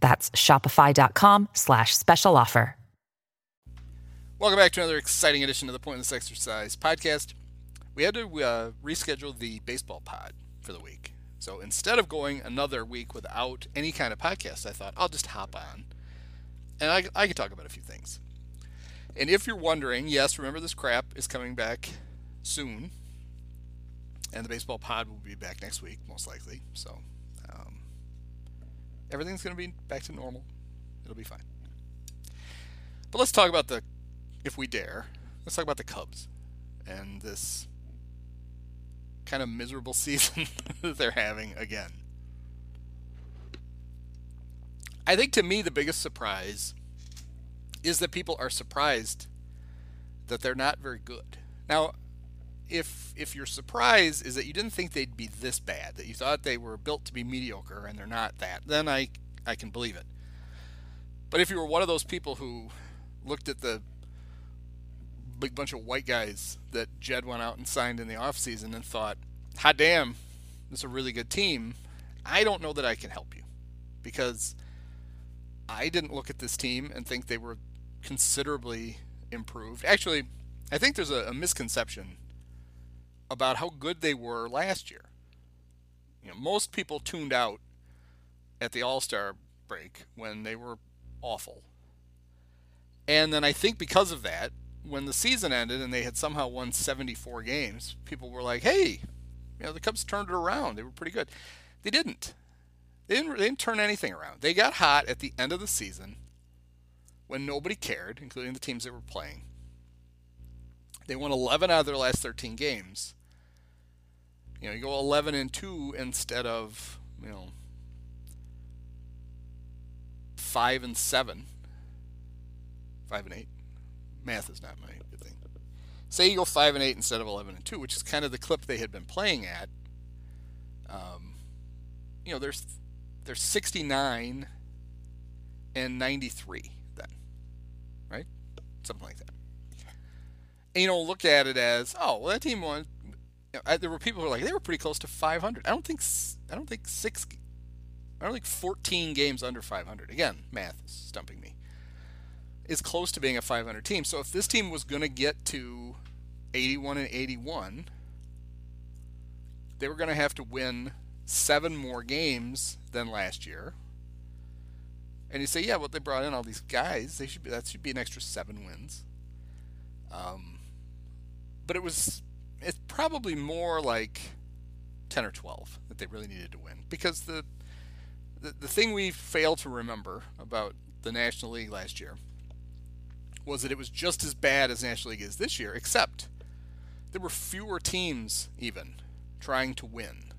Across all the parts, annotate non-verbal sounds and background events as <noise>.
That's shopify.com slash special offer. Welcome back to another exciting edition of the Pointless Exercise podcast. We had to uh, reschedule the baseball pod for the week. So instead of going another week without any kind of podcast, I thought I'll just hop on and I, I can talk about a few things. And if you're wondering, yes, remember this crap is coming back soon. And the baseball pod will be back next week, most likely. So everything's going to be back to normal. It'll be fine. But let's talk about the, if we dare, let's talk about the Cubs and this kind of miserable <laughs> season that they're having again. I think to me the biggest surprise is that people are surprised that they're not very good. Now, if if your surprise is that you didn't think they'd be this bad, that you thought they were built to be mediocre and they're not that, then I I can believe it. But if you were one of those people who looked at the big bunch of white guys that Jed went out and signed in the offseason and thought, hot damn, this is a really good team, I don't know that I can help you. Because I didn't look at this team and think they were considerably improved. Actually, I think there's a, a misconception about how good they were last year. You know, most people tuned out at the All Star break when they were awful. And then I think because of that, when the season ended and they had somehow won 74 games, people were like, hey, you know, the Cubs turned it around. They were pretty good. They didn't. They didn't, they didn't turn anything around. They got hot at the end of the season when nobody cared, including the teams that were playing. They won 11 out of their last 13 games. You know, you go 11 and 2 instead of, you know, 5 and 7. 5 and 8. Math is not my good thing. Say you go 5 and 8 instead of 11 and 2, which is kind of the clip they had been playing at. Um, you know, there's they're 69 and 93 then, right? Something like that. You don't look at it as, oh, well, that team won. You know, I, there were people who were like, they were pretty close to 500. I don't think, I don't think six, I don't think 14 games under 500. Again, math is stumping me. Is close to being a 500 team. So if this team was going to get to 81 and 81, they were going to have to win seven more games than last year. And you say, yeah, well, they brought in all these guys. They should be that should be an extra seven wins. Um, but it was it's probably more like ten or twelve that they really needed to win because the the, the thing we fail to remember about the National League last year was that it was just as bad as National League is this year, except there were fewer teams even trying to win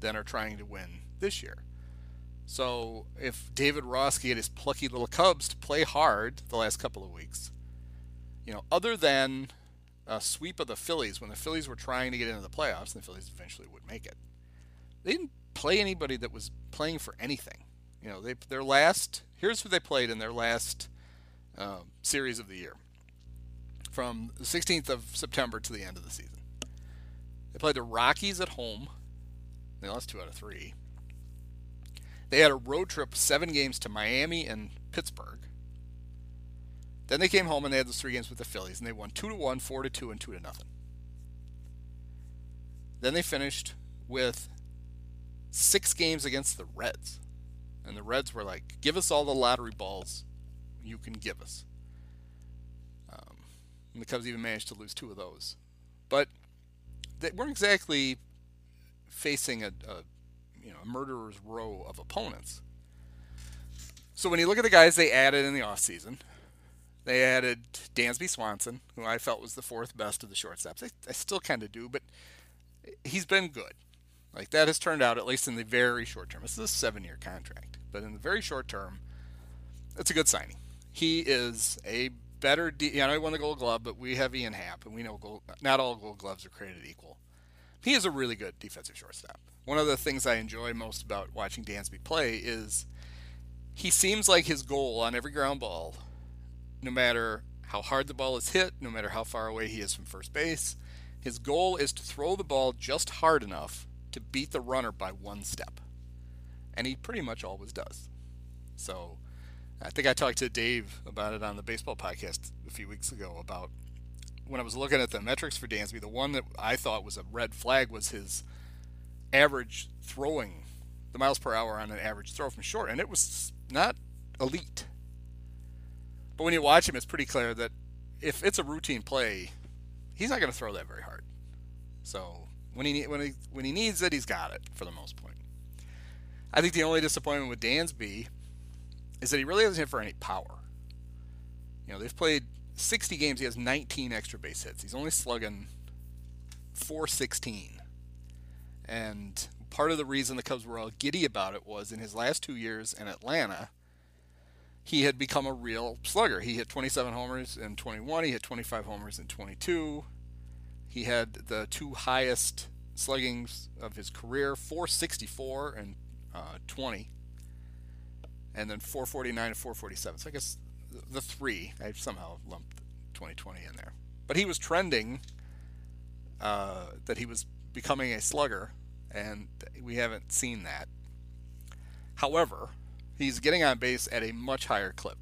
than are trying to win this year. So if David Ross get his plucky little Cubs to play hard the last couple of weeks, you know, other than a sweep of the Phillies when the Phillies were trying to get into the playoffs and the Phillies eventually would make it, they didn't play anybody that was playing for anything. You know, they their last here's who they played in their last uh, series of the year, from the 16th of September to the end of the season. They played the Rockies at home. They lost two out of three. They had a road trip, seven games to Miami and Pittsburgh. Then they came home and they had those three games with the Phillies, and they won two to one, four to two, and two to nothing. Then they finished with six games against the Reds, and the Reds were like, "Give us all the lottery balls you can give us." Um, and the Cubs even managed to lose two of those, but they weren't exactly facing a, a you know a murderer's row of opponents. So when you look at the guys they added in the offseason, they added Dansby Swanson, who I felt was the fourth best of the shortstops. I, I still kind of do, but he's been good. Like that has turned out, at least in the very short term. This is a seven-year contract, but in the very short term, it's a good signing. He is a better. De- I know he won the Gold Glove, but we have Ian Happ, and we know gold, not all Gold Gloves are created equal. He is a really good defensive shortstop. One of the things I enjoy most about watching Dansby play is he seems like his goal on every ground ball no matter how hard the ball is hit, no matter how far away he is from first base. His goal is to throw the ball just hard enough to beat the runner by one step. And he pretty much always does. So I think I talked to Dave about it on the baseball podcast a few weeks ago about when I was looking at the metrics for Dansby, the one that I thought was a red flag was his average throwing, the miles per hour on an average throw from short, and it was not elite. But when you watch him, it's pretty clear that if it's a routine play, he's not going to throw that very hard. So when he when he when he needs it, he's got it for the most part. I think the only disappointment with Dansby is that he really doesn't hit for any power. You know, they've played 60 games. He has 19 extra base hits. He's only slugging 416. And part of the reason the Cubs were all giddy about it was in his last two years in Atlanta – he had become a real slugger. He hit 27 homers in 21. He hit 25 homers in 22. He had the two highest sluggings of his career 464 and uh, 20, and then 449 and 447. So I guess the three, I somehow lumped 2020 in there. But he was trending uh, that he was becoming a slugger, and we haven't seen that. However, he's getting on base at a much higher clip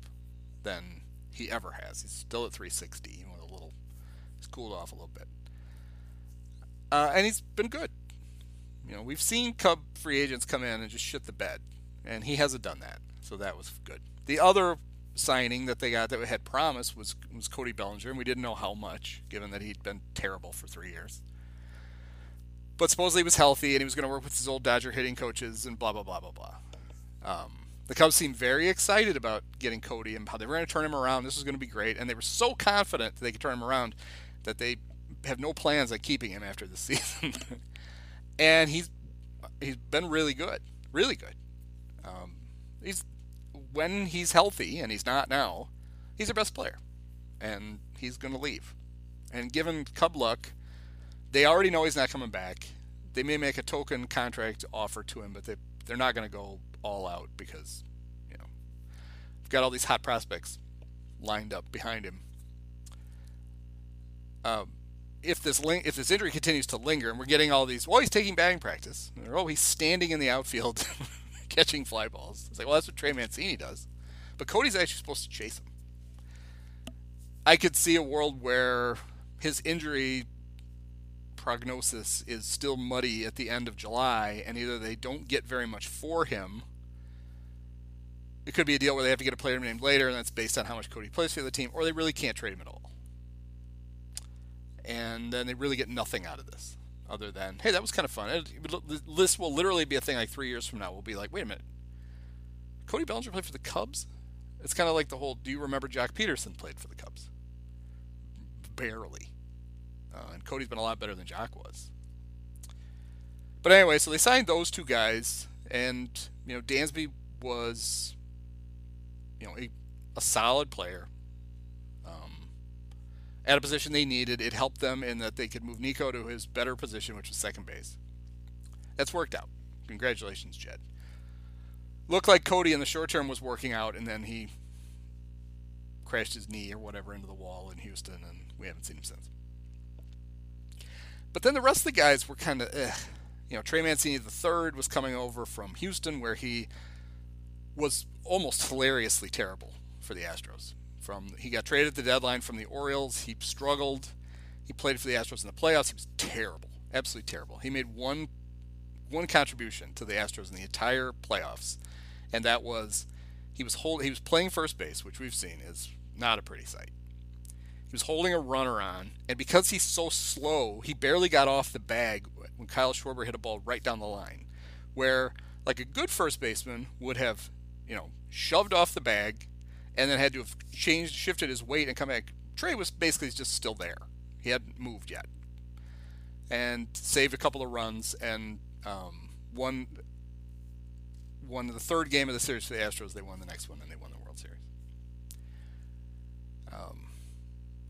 than he ever has. He's still at 360, even with a little, he's cooled off a little bit. Uh, and he's been good. You know, we've seen Cub free agents come in and just shit the bed, and he hasn't done that, so that was good. The other signing that they got that had promise was was Cody Bellinger, and we didn't know how much, given that he'd been terrible for three years. But supposedly he was healthy and he was going to work with his old Dodger hitting coaches and blah blah blah blah blah. Um, the Cubs seemed very excited about getting Cody and how they were going to turn him around. This was going to be great, and they were so confident they could turn him around that they have no plans on keeping him after the <laughs> season. and he's he's been really good, really good. Um, he's when he's healthy, and he's not now. He's their best player, and he's going to leave. And given Cub luck, they already know he's not coming back. They may make a token contract offer to him, but they they're not going to go all out because you know we've got all these hot prospects lined up behind him. Um, if this ling- if this injury continues to linger and we're getting all these, well, he's taking batting practice. Or, oh, he's standing in the outfield <laughs> catching fly balls. It's like, well, that's what Trey Mancini does, but Cody's actually supposed to chase him. I could see a world where his injury prognosis is still muddy at the end of July, and either they don't get very much for him. It could be a deal where they have to get a player named later, and that's based on how much Cody plays for the team, or they really can't trade him at all. And then they really get nothing out of this, other than, hey, that was kind of fun. This will literally be a thing like three years from now. We'll be like, wait a minute, Cody Bellinger played for the Cubs? It's kind of like the whole, do you remember Jack Peterson played for the Cubs? Barely. Uh, and Cody's been a lot better than Jack was. But anyway, so they signed those two guys, and you know Dansby was, you know, a, a solid player. Um, at a position they needed, it helped them in that they could move Nico to his better position, which was second base. That's worked out. Congratulations, Jed. Looked like Cody in the short term was working out, and then he crashed his knee or whatever into the wall in Houston, and we haven't seen him since. But then the rest of the guys were kind of, eh. you know, Trey Mancini the third was coming over from Houston, where he was almost hilariously terrible for the Astros. From he got traded at the deadline from the Orioles. He struggled. He played for the Astros in the playoffs. He was terrible, absolutely terrible. He made one one contribution to the Astros in the entire playoffs, and that was he was hold, he was playing first base, which we've seen is not a pretty sight. He was holding a runner on, and because he's so slow, he barely got off the bag when Kyle Schwarber hit a ball right down the line. Where, like a good first baseman would have, you know, shoved off the bag and then had to have changed, shifted his weight and come back. Trey was basically just still there. He hadn't moved yet. And saved a couple of runs and um, won, won the third game of the series for the Astros. They won the next one and they won the World Series. Um,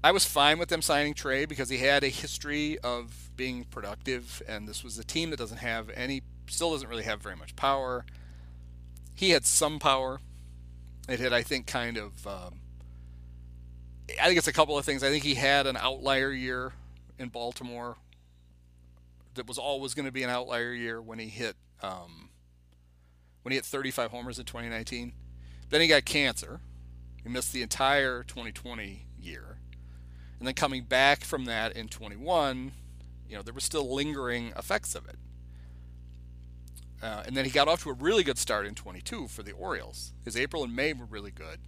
I was fine with them signing Trey because he had a history of being productive, and this was a team that doesn't have any, still doesn't really have very much power. He had some power. It had, I think, kind of. Um, I think it's a couple of things. I think he had an outlier year in Baltimore that was always going to be an outlier year when he hit um, when he hit 35 homers in 2019. Then he got cancer. He missed the entire 2020 year and then coming back from that in 21, you know, there were still lingering effects of it. Uh, and then he got off to a really good start in 22 for the Orioles. His April and May were really good.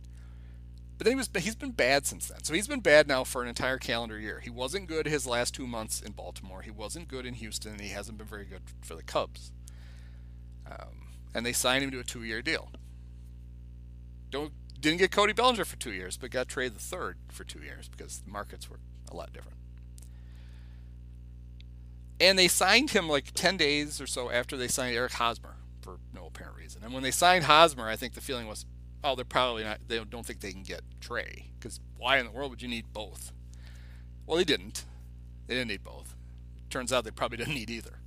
But then he was he's been bad since then. So he's been bad now for an entire calendar year. He wasn't good his last two months in Baltimore. He wasn't good in Houston, and he hasn't been very good for the Cubs. Um, and they signed him to a two-year deal. Don't didn't get Cody Bellinger for two years, but got Trey the third for two years because the markets were a lot different. And they signed him like 10 days or so after they signed Eric Hosmer for no apparent reason. And when they signed Hosmer, I think the feeling was, oh, they're probably not, they don't think they can get Trey. Because why in the world would you need both? Well, they didn't. They didn't need both. Turns out they probably <laughs> didn't need either.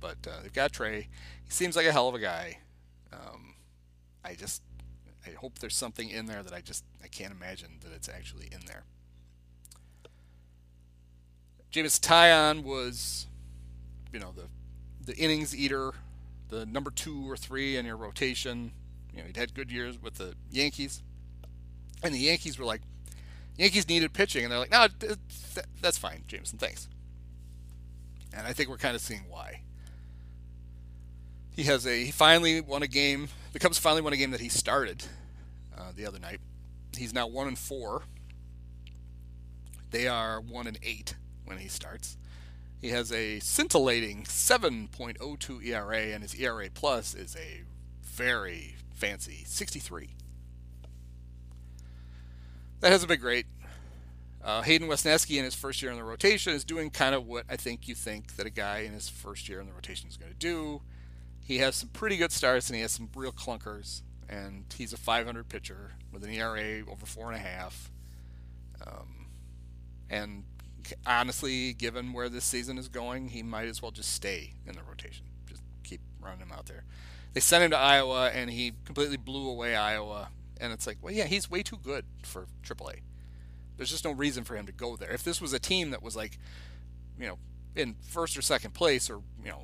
But uh, they've got Trey. He seems like a hell of a guy. Um, I just I hope there's something in there that I just I can't imagine that it's actually in there. James Taillon was, you know, the the innings eater, the number two or three in your rotation. You know, he'd had good years with the Yankees, and the Yankees were like, Yankees needed pitching, and they're like, no, that's fine, Jameson, thanks. And I think we're kind of seeing why. He has a he finally won a game. The Cubs finally won a game that he started uh, the other night. He's now one and four. They are one and eight when he starts. He has a scintillating 7.02 ERA, and his ERA plus is a very fancy 63. That hasn't been great. Uh, Hayden Wesneski in his first year in the rotation is doing kind of what I think you think that a guy in his first year in the rotation is going to do. He has some pretty good starts and he has some real clunkers. And he's a 500 pitcher with an ERA over four and a half. Um, and honestly, given where this season is going, he might as well just stay in the rotation. Just keep running him out there. They sent him to Iowa, and he completely blew away Iowa. And it's like, well, yeah, he's way too good for AAA. There's just no reason for him to go there. If this was a team that was like, you know, in first or second place, or you know,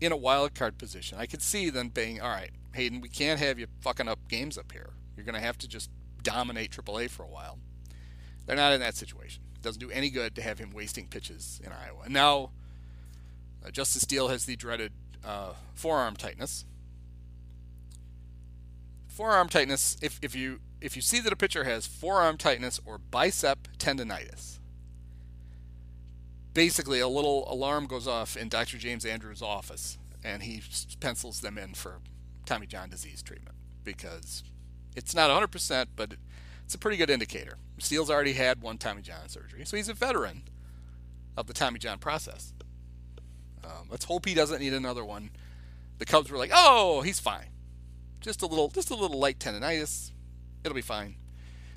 in a wild card position. I could see them being, all right, Hayden, we can't have you fucking up games up here. You're going to have to just dominate AAA for a while. They're not in that situation. Doesn't do any good to have him wasting pitches in Iowa. And now, Uh, Justice Steele has the dreaded uh, forearm tightness. Forearm tightness. If, if you if you see that a pitcher has forearm tightness or bicep tendonitis, basically a little alarm goes off in Dr. James Andrews' office, and he pencils them in for Tommy John disease treatment because it's not 100%, but it's a pretty good indicator. Steele's already had one Tommy John surgery, so he's a veteran of the Tommy John process. Um, let's hope he doesn't need another one. The Cubs were like, "Oh, he's fine. Just a little, just a little light tendonitis. It'll be fine."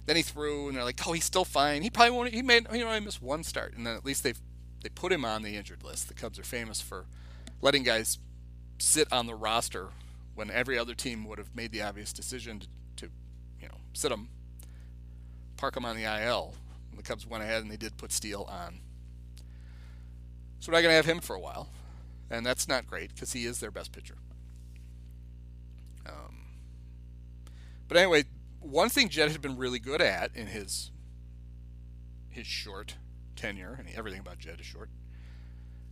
Then he threw, and they're like, "Oh, he's still fine. He probably won't. He you know, I missed one start, and then at least they they put him on the injured list. The Cubs are famous for letting guys sit on the roster when every other team would have made the obvious decision to, to you know, sit them, park him on the IL. The Cubs went ahead and they did put Steele on so we're not going to have him for a while, and that's not great because he is their best pitcher. Um, but anyway, one thing Jed had been really good at in his his short tenure, and everything about Jed is short,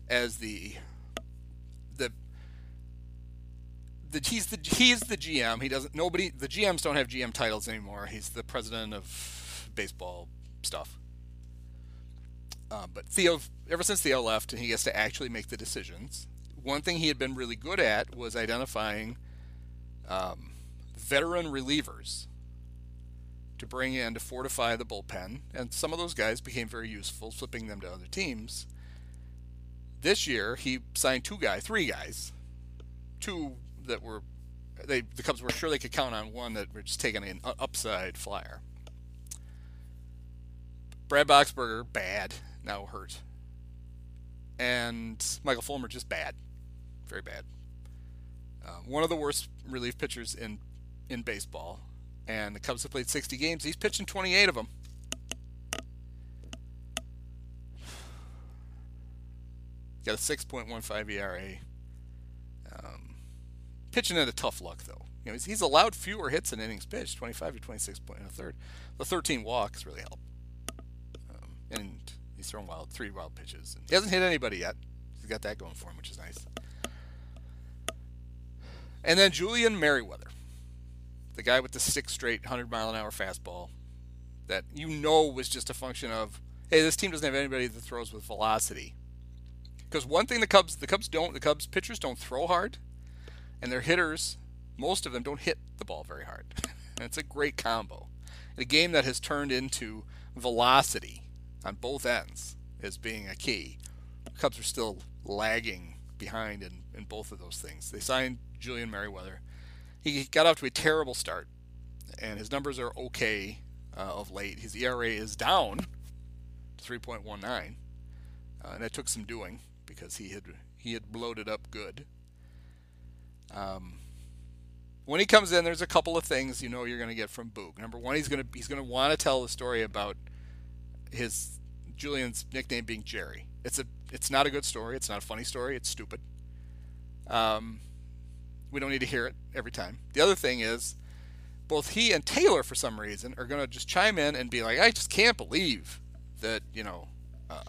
as the the the he's the he's the GM. He doesn't nobody the GMs don't have GM titles anymore. He's the president of baseball stuff. Um, but Theo, ever since Theo left and he gets to actually make the decisions, one thing he had been really good at was identifying um, veteran relievers to bring in to fortify the bullpen. And some of those guys became very useful, flipping them to other teams. This year, he signed two guys, three guys, two that were they the Cubs were sure they could count on one that were just taking an upside flyer. Brad Boxberger, bad now hurt. And Michael Fulmer just bad, very bad. Uh, one of the worst relief pitchers in in baseball. And the Cubs have played 60 games. He's pitching 28 of them. <sighs> Got a 6.15 ERA. Um, pitching at a tough luck though. You know, he's, he's allowed fewer hits in innings pitched, 25 to 26 point in a third. The 13 walks really help. And He's thrown wild three wild pitches. And he hasn't hit anybody yet. He's got that going for him, which is nice. And then Julian Merryweather, the guy with the six straight 100 mile an hour fastball that you know was just a function of, hey, this team doesn't have anybody that throws with velocity. Because one thing the Cubs, the Cubs don't, the Cubs pitchers don't throw hard, and their hitters, most of them don't hit the ball very hard. and <laughs> it's a great combo. In a game that has turned into velocity on both ends as being a key. Cubs are still lagging behind in, in both of those things. They signed Julian Merryweather. He got off to a terrible start, and his numbers are okay uh, of late. His ERA is down to 3.19, uh, and that took some doing because he had he had bloated up good. Um, when he comes in, there's a couple of things you know you're going to get from Boog. Number one, he's going to he's going to want to tell the story about his Julian's nickname being Jerry. It's a it's not a good story. It's not a funny story. It's stupid. Um, we don't need to hear it every time. The other thing is, both he and Taylor, for some reason, are going to just chime in and be like, "I just can't believe that you know uh,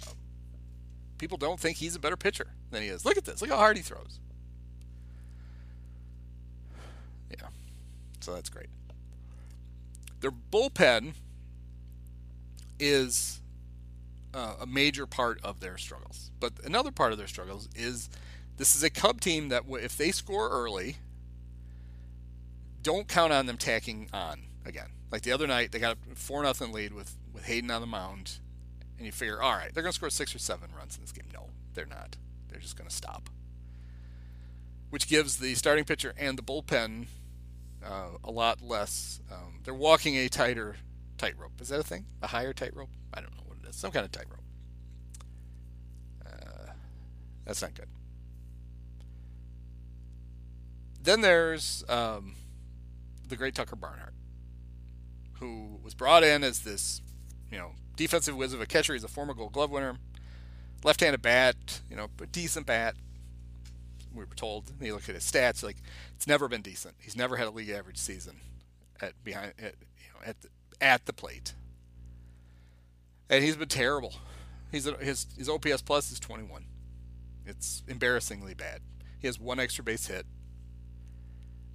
people don't think he's a better pitcher than he is. Look at this. Look how hard he throws." Yeah, so that's great. Their bullpen is uh, a major part of their struggles. But another part of their struggles is this is a Cub team that if they score early, don't count on them tacking on again. Like the other night, they got a four nothing lead with with Hayden on the mound, and you figure, all right, they're going to score six or seven runs in this game. No, they're not. They're just going to stop. Which gives the starting pitcher and the bullpen uh, a lot less. Um, they're walking a tighter tightrope. Is that a thing? A higher tightrope? I don't know what it is. Some kind of tightrope. Uh, that's not good. Then there's um, the great Tucker Barnhart, who was brought in as this, you know, defensive whiz of a catcher. He's a former Gold Glove winner, left-handed bat, you know, but decent bat. We were told. And you look at his stats, like it's never been decent. He's never had a league average season at behind, at, you know, at the, at the plate. And he's been terrible. He's his his OPS plus is 21. It's embarrassingly bad. He has one extra base hit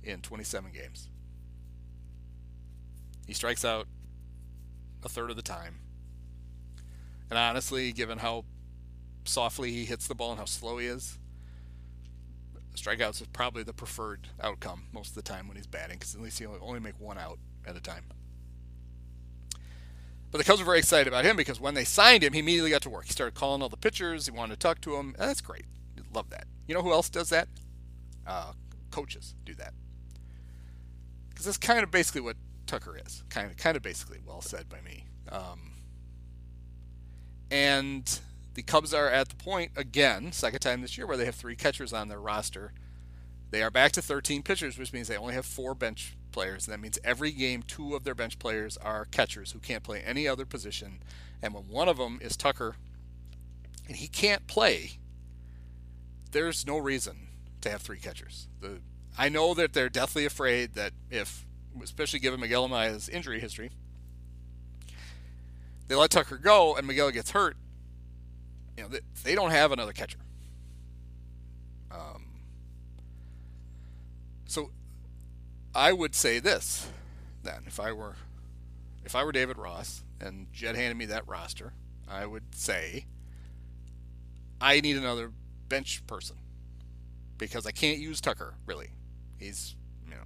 in 27 games. He strikes out a third of the time. And honestly, given how softly he hits the ball and how slow he is, strikeouts is probably the preferred outcome most of the time when he's batting because at least he only make one out at a time. But the Cubs were very excited about him because when they signed him, he immediately got to work. He started calling all the pitchers. He wanted to talk to them. that's great. Love that. You know who else does that? Uh, coaches do that. Because that's kind of basically what Tucker is. Kind of, kind of basically. Well said by me. Um, and the Cubs are at the point again, second time this year, where they have three catchers on their roster. They are back to 13 pitchers, which means they only have four bench players. And that means every game, two of their bench players are catchers who can't play any other position. And when one of them is Tucker, and he can't play, there's no reason to have three catchers. The, I know that they're deathly afraid that if, especially given Miguel Amaya's injury history, they let Tucker go and Miguel gets hurt, you know, they, they don't have another catcher. Um, so I would say this then if I were if I were David Ross and Jed handed me that roster, I would say I need another bench person because I can't use Tucker really. He's you know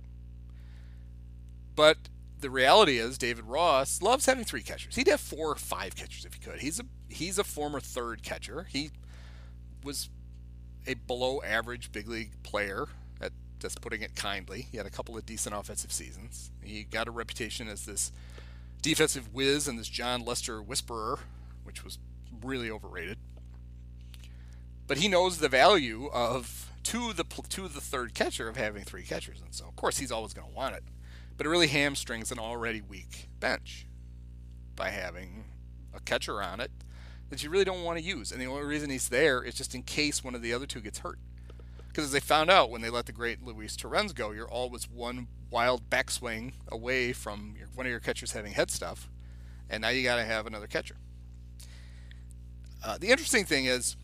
but the reality is David Ross loves having three catchers. He'd have four or five catchers if he could. He's a he's a former third catcher. He was a below average big league player just putting it kindly. He had a couple of decent offensive seasons. He got a reputation as this defensive whiz and this Jon Lester whisperer, which was really overrated. But he knows the value of to the to the third catcher of having three catchers, and so of course he's always going to want it. But it really hamstrings an already weak bench by having a catcher on it that you really don't want to use. And the only reason he's there is just in case one of the other two gets hurt. Because as they found out when they let the great Luis Torrens go, you're always one wild backswing away from your, one of your catchers having head stuff, and now you got to have another catcher. Uh, the interesting thing is,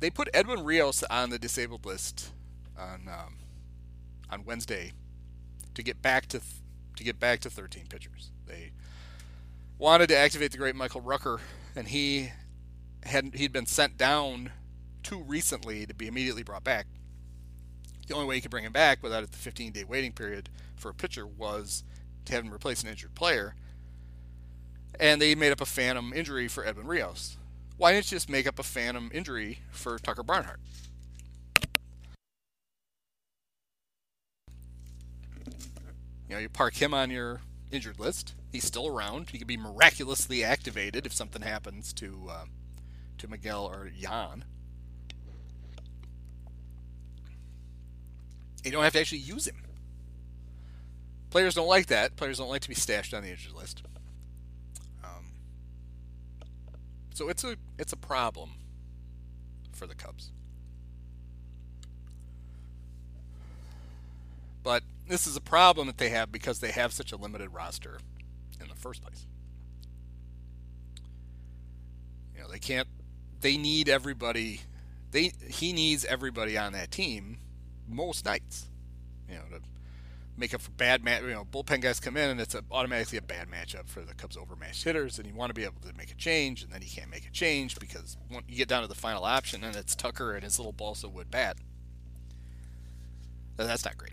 they put Edwin Rios on the disabled list on um, on Wednesday to get back to th- to get back to 13 pitchers. They wanted to activate the great Michael Rucker, and he had he'd been sent down too recently to be immediately brought back the only way you could bring him back without the 15 day waiting period for a pitcher was to have him replace an injured player. And they made up a phantom injury for Edwin Rios. Why didn't you just make up a phantom injury for Tucker Barnhart? You know, you park him on your injured list. He's still around. He could be miraculously activated if something happens to uh, to Miguel or Yan. You don't have to actually use him. Players don't like that. Players don't like to be stashed on the injured list. Um, so it's a it's a problem for the Cubs. But this is a problem that they have because they have such a limited roster in the first place. You know, they can't they need everybody they he needs everybody on that team most nights. You know, to make up for bad match. You know, bullpen guys come in and it's a, automatically a bad matchup for the Cubs overmatched hitters, and you want to be able to make a change, and then you can't make a change because when you get down to the final option and it's Tucker and his little balsa wood bat. That's not great.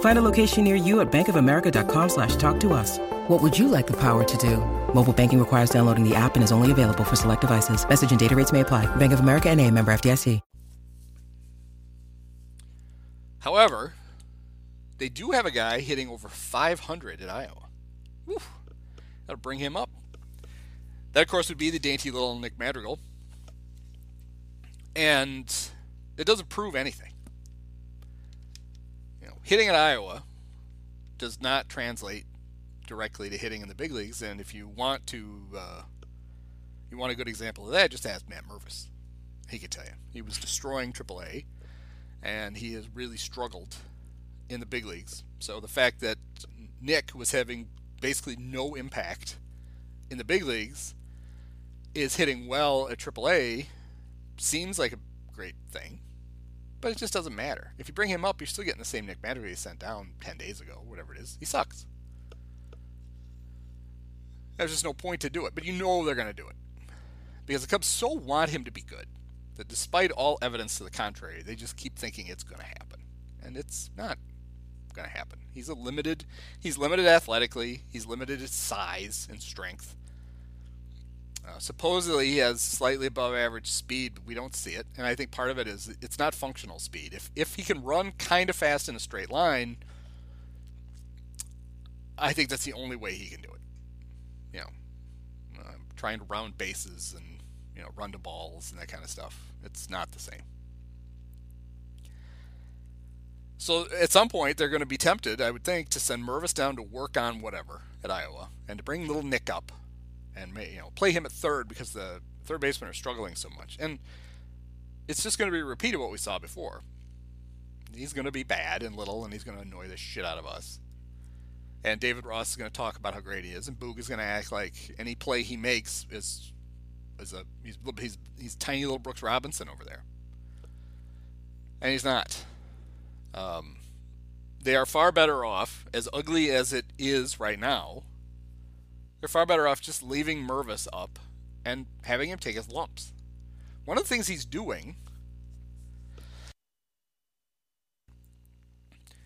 Find a location near you at bankofamerica.com slash talk to us. What would you like the power to do? Mobile banking requires downloading the app and is only available for select devices. Message and data rates may apply. Bank of America and a member FDIC. However, they do have a guy hitting over 500 at Iowa. Whew. That'll bring him up. That, of course, would be the dainty little Nick Madrigal. And it doesn't prove anything. Hitting at Iowa does not translate directly to hitting in the big leagues. And if you want to, uh, you want a good example of that, just ask Matt Mervis. He could tell you. He was destroying AAA, and he has really struggled in the big leagues. So the fact that Nick was having basically no impact in the big leagues is hitting well at AAA seems like a great thing, but it just doesn't matter. If you bring him up, you're still getting the same Nick he sent down 10 days ago, whatever it is. He sucks. There's just no point to do it, but you know they're going to do it. Because the Cubs so want him to be good that despite all evidence to the contrary, they just keep thinking it's going to happen. And it's not going to happen. He's a limited he's limited athletically, he's limited in size and strength. Uh, supposedly he has slightly above average speed, but we don't see it. And I think part of it is it's not functional speed. If if he can run kind of fast in a straight line, I think that's the only way he can do it. You know, uh, trying to round bases and you know run to balls and that kind of stuff. It's not the same. So at some point they're going to be tempted, I would think, to send Mervis down to work on whatever at Iowa and to bring little Nick up and may, you know play him at third because the third basemen are struggling so much. And it's just going to be a repeat of what we saw before. He's going to be bad and little, and he's going to annoy the shit out of us. And David Ross is going to talk about how great he is, and Boog is going to act like any play he makes is is a he's he's he's tiny little Brooks Robinson over there, and he's not. Um, they are far better off, as ugly as it is right now. They're far better off just leaving Mervis up and having him take his lumps. One of the things he's doing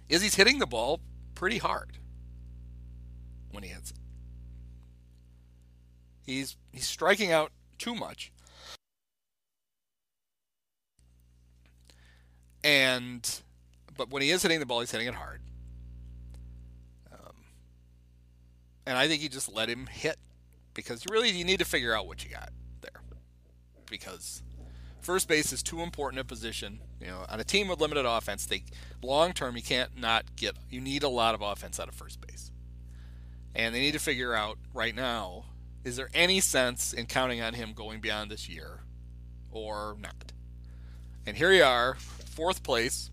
is he's hitting the ball pretty hard when he hits it. He's he's striking out too much. And but when he is hitting the ball, he's hitting it hard. And I think you just let him hit because really you need to figure out what you got there. Because first base is too important a position. You know, on a team with limited offense, they long term you can't not get you need a lot of offense out of first base. And they need to figure out right now is there any sense in counting on him going beyond this year or not? And here you are, fourth place.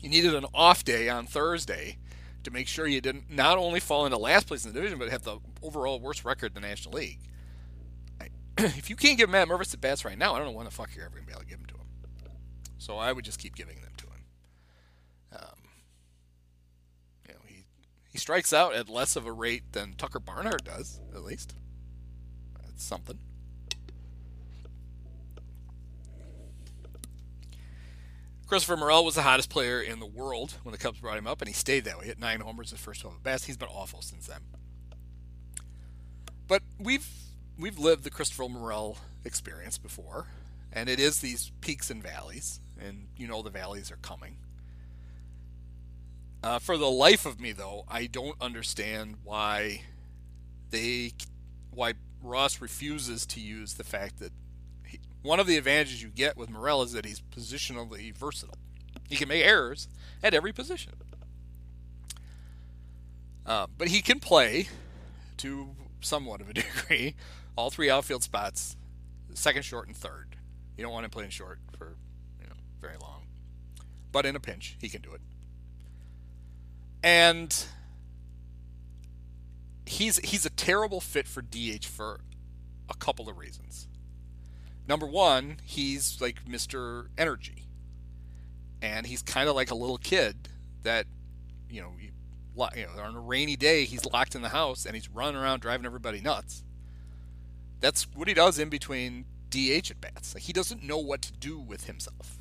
You needed an off day on Thursday to make sure you didn't not only fall into last place in the division, but have the overall worst record in the National League. <clears throat> If you can't give Matt Mervis the bats right now, I don't know when the fuck you're ever going to be able to give them to him. So I would just keep giving them to him. Um, you know, he, he strikes out at less of a rate than Tucker Barnhart does, at least. That's something. Christopher Morel was the hottest player in the world when the Cubs brought him up, and he stayed that way. Hit nine homers his first 12 at bats. He's been awful since then. But we've we've lived the Christopher Morel experience before, and it is these peaks and valleys, and you know the valleys are coming. Uh, for the life of me, though, I don't understand why they why Ross refuses to use the fact that one of the advantages you get with Morel is that he's positionally versatile. He can make errors at every position, uh, but he can play to somewhat of a <laughs> degree all three outfield spots, second, short, and third. You don't want him playing short for you know very long, but in a pinch, he can do it. And he's he's a terrible fit for DH for a couple of reasons. Number one, he's like Mr. Energy. And he's kind of like a little kid that, you know, you, you know, on a rainy day, he's locked in the house and he's running around driving everybody nuts. That's what he does in between DH at bats. Like he doesn't know what to do with himself.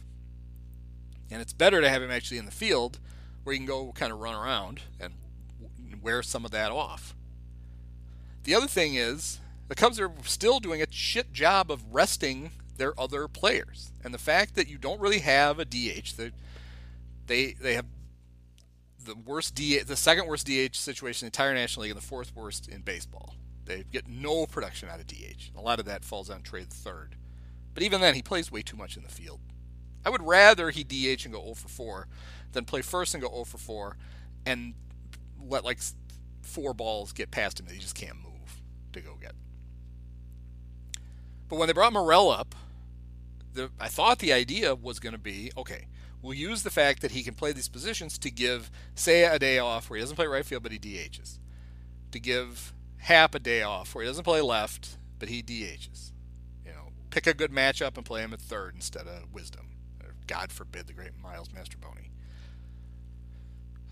And it's better to have him actually in the field where he can go kind of run around and wear some of that off. The other thing is the Cubs are still doing a shit job of resting their other players. And the fact that you don't really have a DH, that they they have the worst DH, the second worst DH situation in the entire National League and the fourth worst in baseball. They get no production out of DH. A lot of that falls on Trey the third. But even then, he plays way too much in the field. I would rather he DH and go 0 for 4 than play first and go 0 for 4 and let like four balls get past him that he just can't move to go get. But when they brought Morel up, the, I thought the idea was going to be okay, we'll use the fact that he can play these positions to give, say, a day off where he doesn't play right field but he DHs. To give Happ a day off where he doesn't play left but he DHs. You know, pick a good matchup and play him at third instead of Wisdom. Or God forbid the great Miles Mastrobuoni.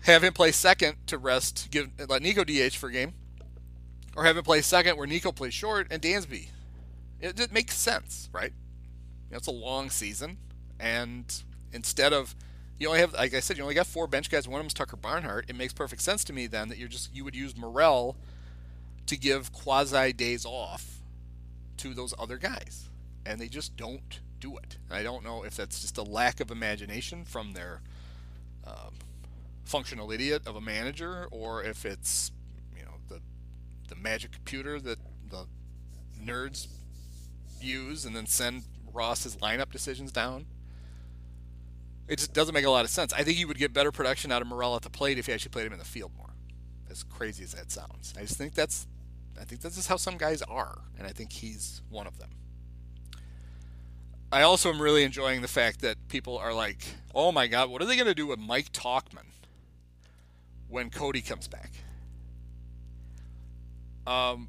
Have him play second to rest, give let Nico DH for a game, or have him play second where Nico plays short and Dansby it, it makes sense, right? You know, it's a long season, and instead of you only have, like I said, you only got four bench guys. One of them's Tucker Barnhart. It makes perfect sense to me then that you're just you would use Morel to give quasi days off to those other guys, and they just don't do it. I don't know if that's just a lack of imagination from their um, functional idiot of a manager, or if it's you know the the magic computer that the nerds use and then send Ross's lineup decisions down. It just doesn't make a lot of sense. I think you would get better production out of Morel at the plate if you actually played him in the field more. As crazy as that sounds, I just think that's, I think this is how some guys are, and I think he's one of them. I also am really enjoying the fact that people are like, "Oh my God, what are they going to do with Mike Tauchman when Cody comes back?" Um,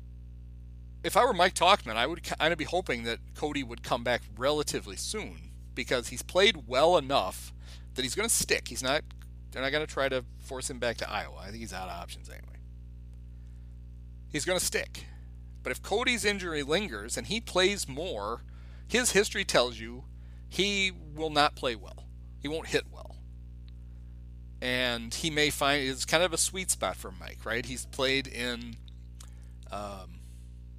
if I were Mike Tauchman, I would kind of be hoping that Cody would come back relatively soon because he's played well enough that he's going to stick. He's not. They're not going to try to force him back to Iowa. I think he's out of options anyway. He's going to stick. But if Cody's injury lingers and he plays more, his history tells you he will not play well. He won't hit well. And he may find it's kind of a sweet spot for Mike, right? He's played in um,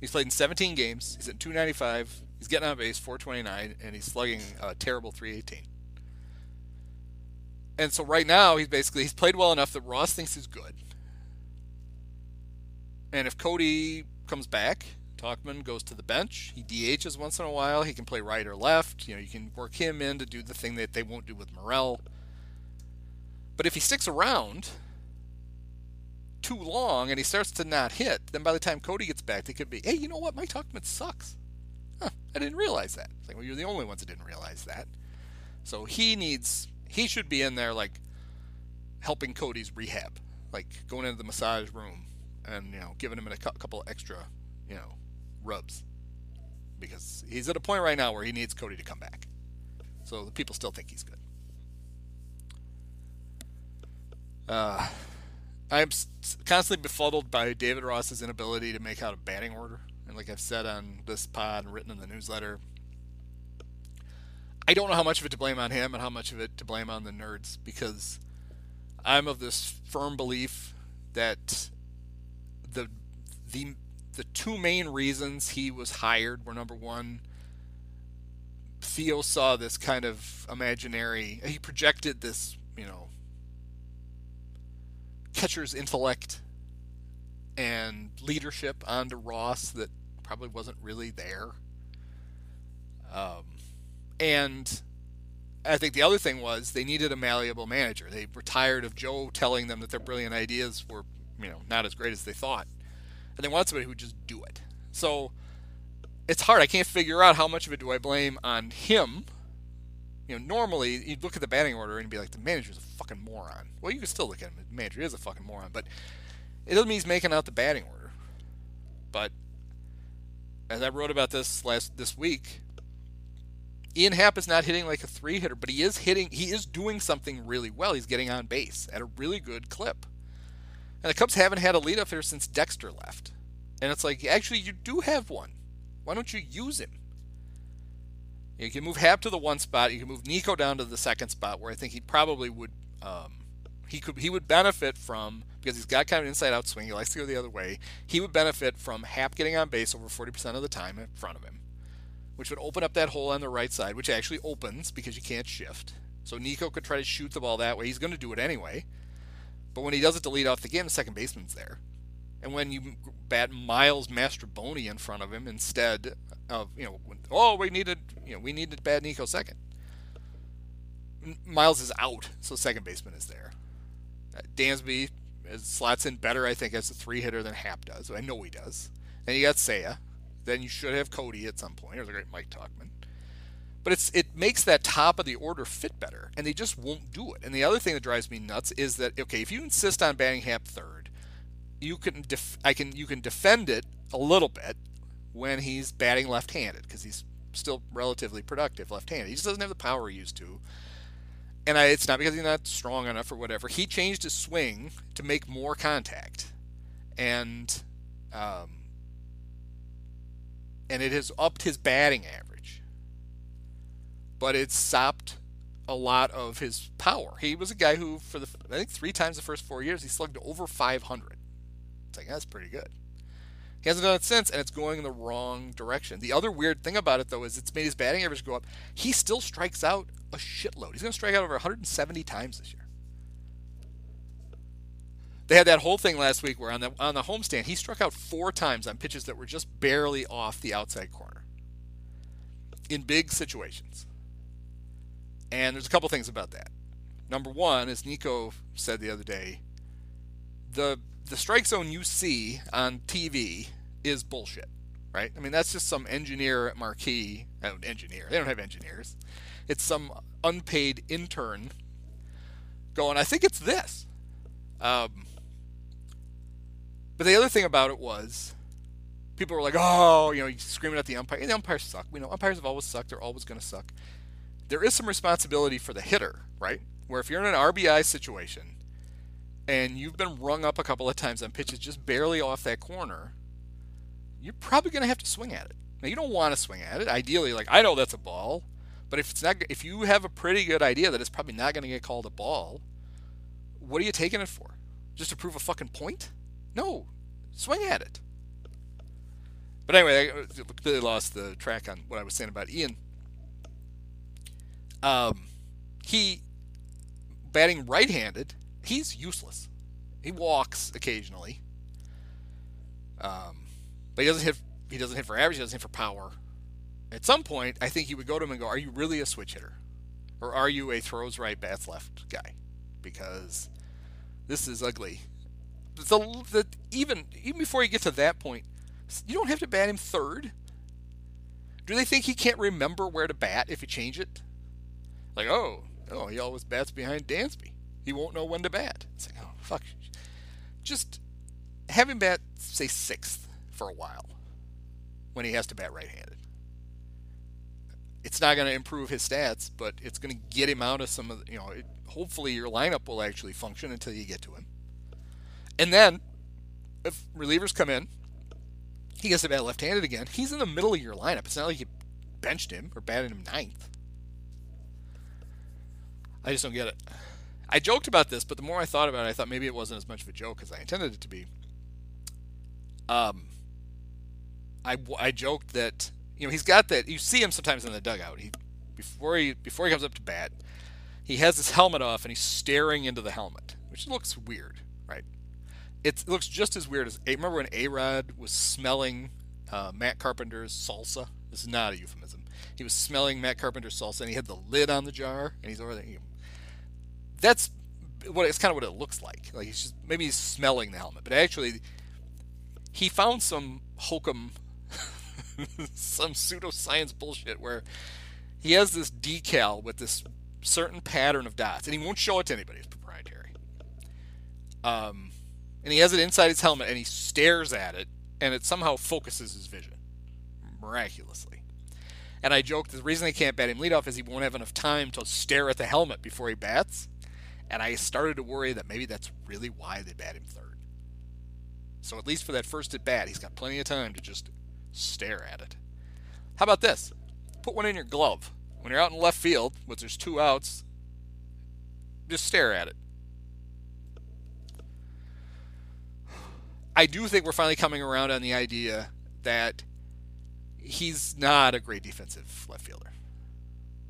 He's played in 17 games. He's at 295. He's getting on base 429, and he's slugging a terrible 318. And so right now he's basically he's played well enough that Ross thinks he's good. And if Cody comes back, Tauchman goes to the bench. He DHs once in a while. He can play right or left. You know, you can work him in to do the thing that they won't do with Morel. But if he sticks around, too long and he starts to not hit, then by the time Cody gets back, they could be, hey, you know what? Mike Tauchman sucks. Huh, I didn't realize that. It's like, well, you're the only ones that didn't realize that. So he needs, he should be in there like helping Cody's rehab, like going into the massage room and, you know, giving him a couple extra, you know, rubs. Because he's at a point right now where he needs Cody to come back. So the people still think he's good. Uh, I'm constantly befuddled by David Ross's inability to make out a batting order. And like I've said on this pod and written in the newsletter, I don't know how much of it to blame on him and how much of it to blame on the nerds because I'm of this firm belief that the the the two main reasons he was hired were number one, Theo saw this kind of imaginary he projected this, you know, catcher's intellect and leadership onto Ross that probably wasn't really there. Um, and I think the other thing was they needed a malleable manager. They were tired of Joe telling them that their brilliant ideas were, you know, not as great as they thought, and they wanted somebody who would just do it. So it's hard. I can't figure out how much of it do I blame on him. You know, normally you'd look at the batting order and be like, the manager's a fucking moron. Well, you can still look at him. The manager is a fucking moron, but it doesn't mean he's making out the batting order. But as I wrote about this last this week, Ian Happ is not hitting like a three hitter, but he is hitting. He is doing something really well. He's getting on base at a really good clip. And the Cubs haven't had a leadoff hitter since Dexter left. And it's like, actually, you do have one. Why don't you use him? You can move Happ to the one spot. You can move Nico down to the second spot, where I think he probably would. Um, he could. He would benefit from because he's got kind of an inside-out swing. He likes to go the other way. He would benefit from Happ getting on base over 40% of the time in front of him which would open up that hole on the right side, which actually opens because you can't shift. So Nico could try to shoot the ball that way. He's going to do it anyway. But when he does it to lead off the game, the second baseman's there. And when you bat Miles Mastrobuoni in front of him instead of, you know, oh, we needed, you know, we needed bad Nico second. Miles is out, so second baseman is there. Uh, Dansby slots in better, I think, as a three hitter than Happ does. I know he does. And you got Seiya. then you should have Cody at some point, or the great Mike Tauchman. But it's it makes that top of the order fit better, and they just won't do it. And the other thing that drives me nuts is that okay, if you insist on batting Happ third, you can def- I can you can defend it a little bit when he's batting left-handed because he's still relatively productive left-handed. He just doesn't have the power he used to. And I, it's not because he's not strong enough or whatever. He changed his swing to make more contact, and um, and it has upped his batting average. But it's sapped a lot of his power. He was a guy who, for the I think three times the first four years, he slugged over 500. That's pretty good. He hasn't done it since, and it's going in the wrong direction. The other weird thing about it, though, is it's made his batting average go up. He still strikes out a shitload. He's going to strike out over 170 times this year. They had that whole thing last week where on the on the homestand he struck out four times on pitches that were just barely off the outside corner in big situations. And there's a couple things about that. Number one, as Nico said the other day, the the strike zone you see on TV is bullshit, right? I mean that's just some engineer at Marquee, uh, engineer. They don't have engineers. It's some unpaid intern going. I think it's this. Um, but the other thing about it was, people were like, "Oh, you know, you're screaming at the umpire." And the umpires suck. We know umpires have always sucked. They're always going to suck. There is some responsibility for the hitter, right? Where if you're in an RBI situation and you've been rung up a couple of times on pitches just barely off that corner, you're probably going to have to swing at it. Now you don't want to swing at it. Ideally, like I know that's a ball, but if it's not, if you have a pretty good idea that it's probably not going to get called a ball, what are you taking it for? Just to prove a fucking point? No, swing at it. But anyway, I completely lost the track on what I was saying about Ian. Um, he batting right-handed, he's useless. He walks occasionally, um, but he doesn't hit. He doesn't hit for average. He doesn't hit for power. At some point, I think he would go to him and go, "Are you really a switch hitter, or are you a throws right, bats left guy?" Because this is ugly the, the even even before you get to that point, you don't have to bat him third. Do they think he can't remember where to bat if you change it? Like, oh, oh, he always bats behind Dansby. He won't know when to bat. It's like, oh, fuck. Just have him bat, say, sixth for a while when he has to bat right handed. It's not going to improve his stats, but it's going to get him out of some of the, you know, it, hopefully your lineup will actually function until you get to him. And then, if relievers come in, he gets to bat left-handed again. He's in the middle of your lineup. It's not like you benched him or batted him ninth. I just don't get it. I joked about this, but the more I thought about it, I thought maybe it wasn't as much of a joke as I intended it to be. Um, I, I joked that you know he's got that. You see him sometimes in the dugout. He before he before he comes up to bat, he has his helmet off and he's staring into the helmet, which looks weird, right? It's, it looks just as weird as remember when A Rod was smelling uh, Matt Carpenter's salsa. This is not a euphemism. He was smelling Matt Carpenter's salsa and he had the lid on the jar and he's over there. That's what it's kind of what it looks like. Like he's just maybe he's smelling the helmet, but actually he found some hokum, <laughs> some pseudoscience bullshit where he has this decal with this certain pattern of dots, and he won't show it to anybody. It's proprietary. Um, and he has it inside his helmet, and he stares at it, and it somehow focuses his vision miraculously. And I joked the reason they can't bat him leadoff is he won't have enough time to stare at the helmet before he bats. And I started to worry that maybe that's really why they bat him third. So at least for that first at bat, he's got plenty of time to just stare at it. How about this? Put one in your glove. When you're out in left field, which there's two outs, just stare at it. I do think we're finally coming around on the idea that he's not a great defensive left fielder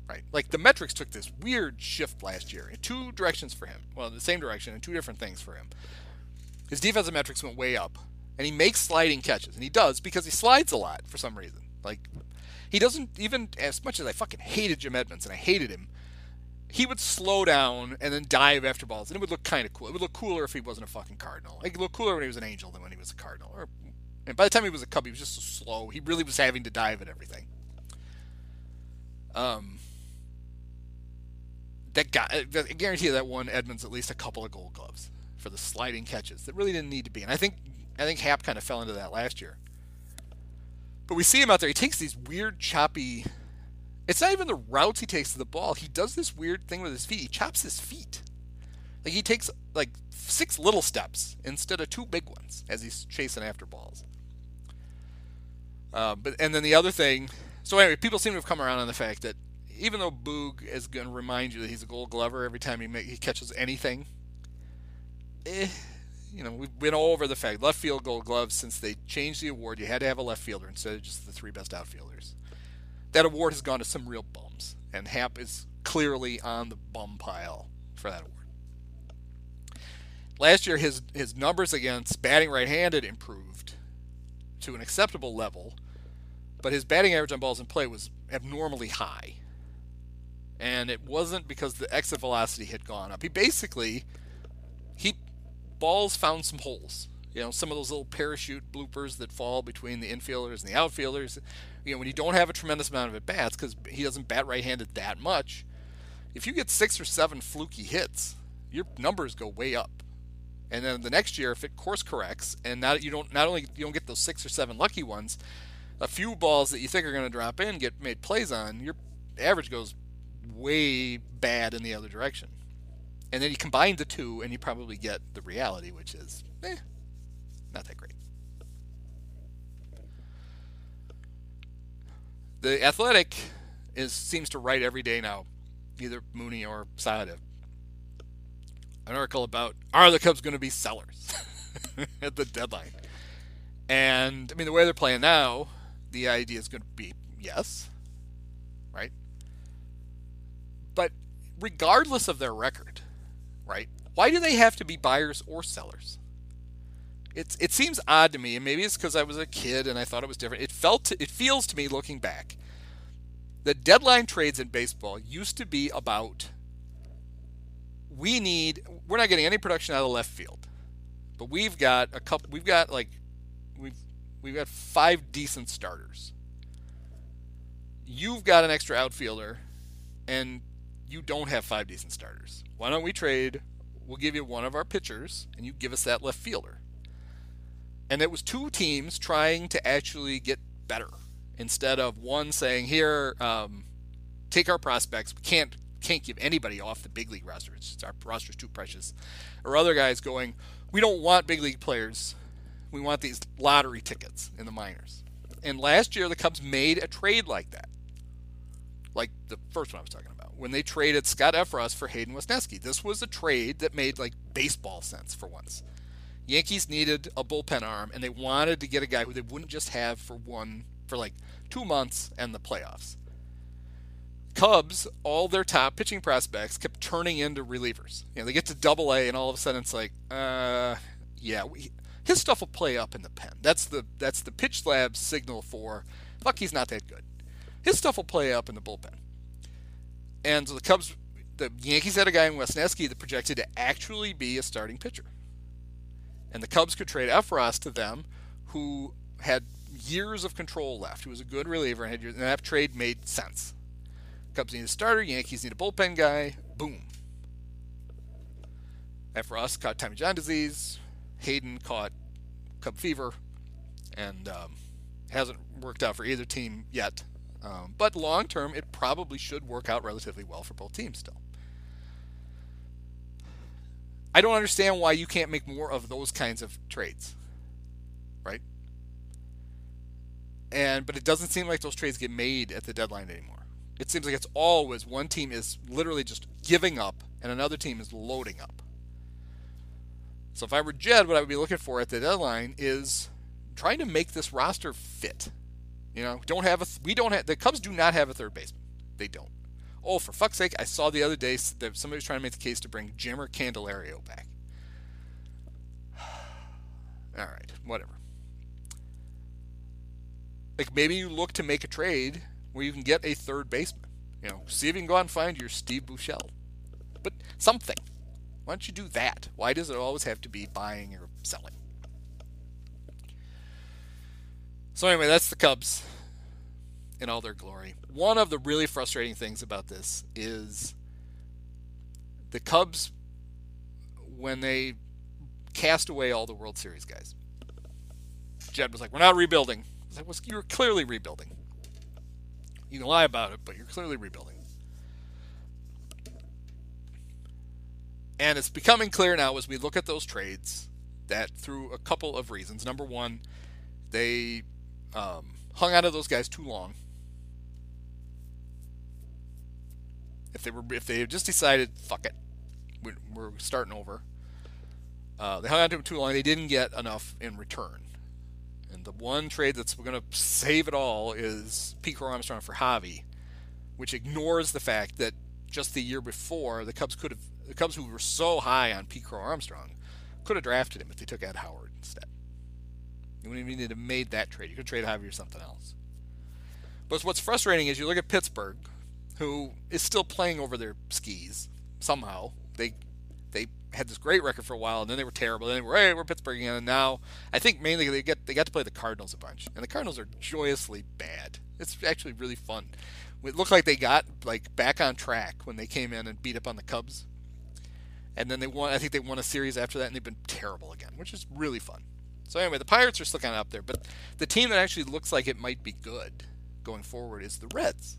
right? Like the metrics took this weird shift last year in two directions for him. Well, the same direction in two different things for him. His defensive metrics went way up, and he makes sliding catches, and he does because he slides a lot for some reason. Like he doesn't even as much as I fucking hated Jim Edmonds and I hated him. He would slow down and then dive after balls, and it would look kind of cool. It would look cooler if he wasn't a fucking Cardinal. It would look cooler when he was an Angel than when he was a Cardinal. Or, and by the time he was a Cub, he was just so slow. He really was having to dive at everything. Um, that guy, I guarantee you that won Edmonds at least a couple of Gold Gloves for the sliding catches that really didn't need to be. And I think I think Happ kind of fell into that last year. But we see him out there. He takes these weird choppy. It's not even the routes he takes to the ball. He does this weird thing with his feet. He chops his feet. Like he takes like six little steps instead of two big ones as he's chasing after balls. Uh, but and then the other thing. So anyway, people seem to have come around on the fact that even though Boog is going to remind you that he's a Gold Glover every time he make, he catches anything, eh, you know, we've been all over the fact left field Gold Gloves since they changed the award. You had to have a left fielder instead of just the three best outfielders. That award has gone to some real bums, and Happ is clearly on the bum pile for that award. Last year, his his numbers against batting right-handed improved to an acceptable level, but his batting average on balls in play was abnormally high and it wasn't because the exit velocity had gone up. He basically he balls found some holes. You know, some of those little parachute bloopers that fall between the infielders and the outfielders. You know, when you don't have a tremendous amount of at bats because he doesn't bat right-handed that much. If you get six or seven fluky hits, your numbers go way up. And then the next year, if it course corrects, and not you don't not only you don't get those six or seven lucky ones, a few balls that you think are going to drop in get made plays on, your average goes way bad in the other direction. And then you combine the two, and you probably get the reality, which is, eh, not that great. The Athletic is seems to write every day now, either Mooney or Sada, an article about are the Cubs going to be sellers <laughs> at the deadline? And I mean, the way they're playing now, the idea is going to be yes, But regardless of their record, right? Why do they have to be buyers or sellers? It's it seems odd to me, and maybe it's because I was a kid and I thought it was different. It felt to, it feels to me looking back, the deadline trades in baseball used to be about we need we're not getting any production out of left field, but we've got a couple we've got like we've we've got five decent starters. You've got an extra outfielder, and you don't have five decent starters. Why don't we trade? We'll give you one of our pitchers, and you give us that left fielder. And it was two teams trying to actually get better instead of one saying, "Here, um, take our prospects. We can't can't give anybody off the big league roster. It's, our roster's too precious." Or other guys going, we don't want big league players. We want these lottery tickets in the minors. And last year, the Cubs made a trade like that. Like the first one I was talking about. When they traded Scott Effross for Hayden Wesneski. This was a trade that made like baseball sense for once. Yankees needed a bullpen arm, and they wanted to get a guy who they wouldn't just have for one, for like two months and the playoffs. Cubs, all their top pitching prospects kept turning into relievers. You know, they get to double A, and all of a sudden it's like, uh, yeah, we, his stuff will play up in the pen. That's the that's the pitch lab signal for fuck. He's not that good. His stuff will play up in the bullpen. And so the Cubs, the Yankees had a guy in Wesneski that projected to actually be a starting pitcher. And the Cubs could trade Effross to them, who had years of control left. Who was a good reliever, and, had, years, and that trade made sense. Cubs need a starter. Yankees need a bullpen guy. Boom. Effross caught Tommy John disease. Hayden caught Cub fever, and um, hasn't worked out for either team yet. Um, but long term, it probably should work out relatively well for both teams still. I don't understand why you can't make more of those kinds of trades, right? And but it doesn't seem like those trades get made at the deadline anymore. It seems like it's always one team is literally just giving up and another team is loading up. So if I were Jed, what I would be looking for at the deadline is trying to make this roster fit. You know, don't have a we don't have the Cubs do not have a third baseman. They don't. Oh, for fuck's sake! I saw the other day that somebody was trying to make the case to bring Jeimer Candelario back. <sighs> All right, whatever. Like maybe you look to make a trade where you can get a third baseman. You know, see if you can go out and find your Steve Buechele. But something. Why don't you do that? Why does it always have to be buying or selling? So anyway, that's the Cubs in all their glory. One of the really frustrating things about this is the Cubs when they cast away all the World Series guys. Jed was like, "We're not rebuilding." I was like, well, "You're clearly rebuilding. You can lie about it, but you're clearly rebuilding." And it's becoming clear now as we look at those trades that through a couple of reasons. Number one, they um, hung out of those guys too long. If they were, if they just decided, fuck it, we're, starting over. Uh, they hung on to him too long. They didn't get enough in return. And the one trade that's going to save it all is Crow-Armstrong for Javi, which ignores the fact that just the year before the Cubs could have the Cubs, who were so high on Crow-Armstrong, could have drafted him if they took Ed Howard instead. You wouldn't even need to have made that trade. You could trade Javier or something else. But what's frustrating is you look at Pittsburgh, who is still playing over their skis somehow. They they had this great record for a while, and then they were terrible. Then they were, hey, we're Pittsburgh again. And now I think mainly they get they got to play the Cardinals a bunch, and the Cardinals are joyously bad. It's actually really fun. It looked like they got like back on track when they came in and beat up on the Cubs and then they won. I think they won a series after that, and they've been terrible again, which is really fun. So anyway, the Pirates are still kind of up there, but the team that actually looks like it might be good going forward is the Reds.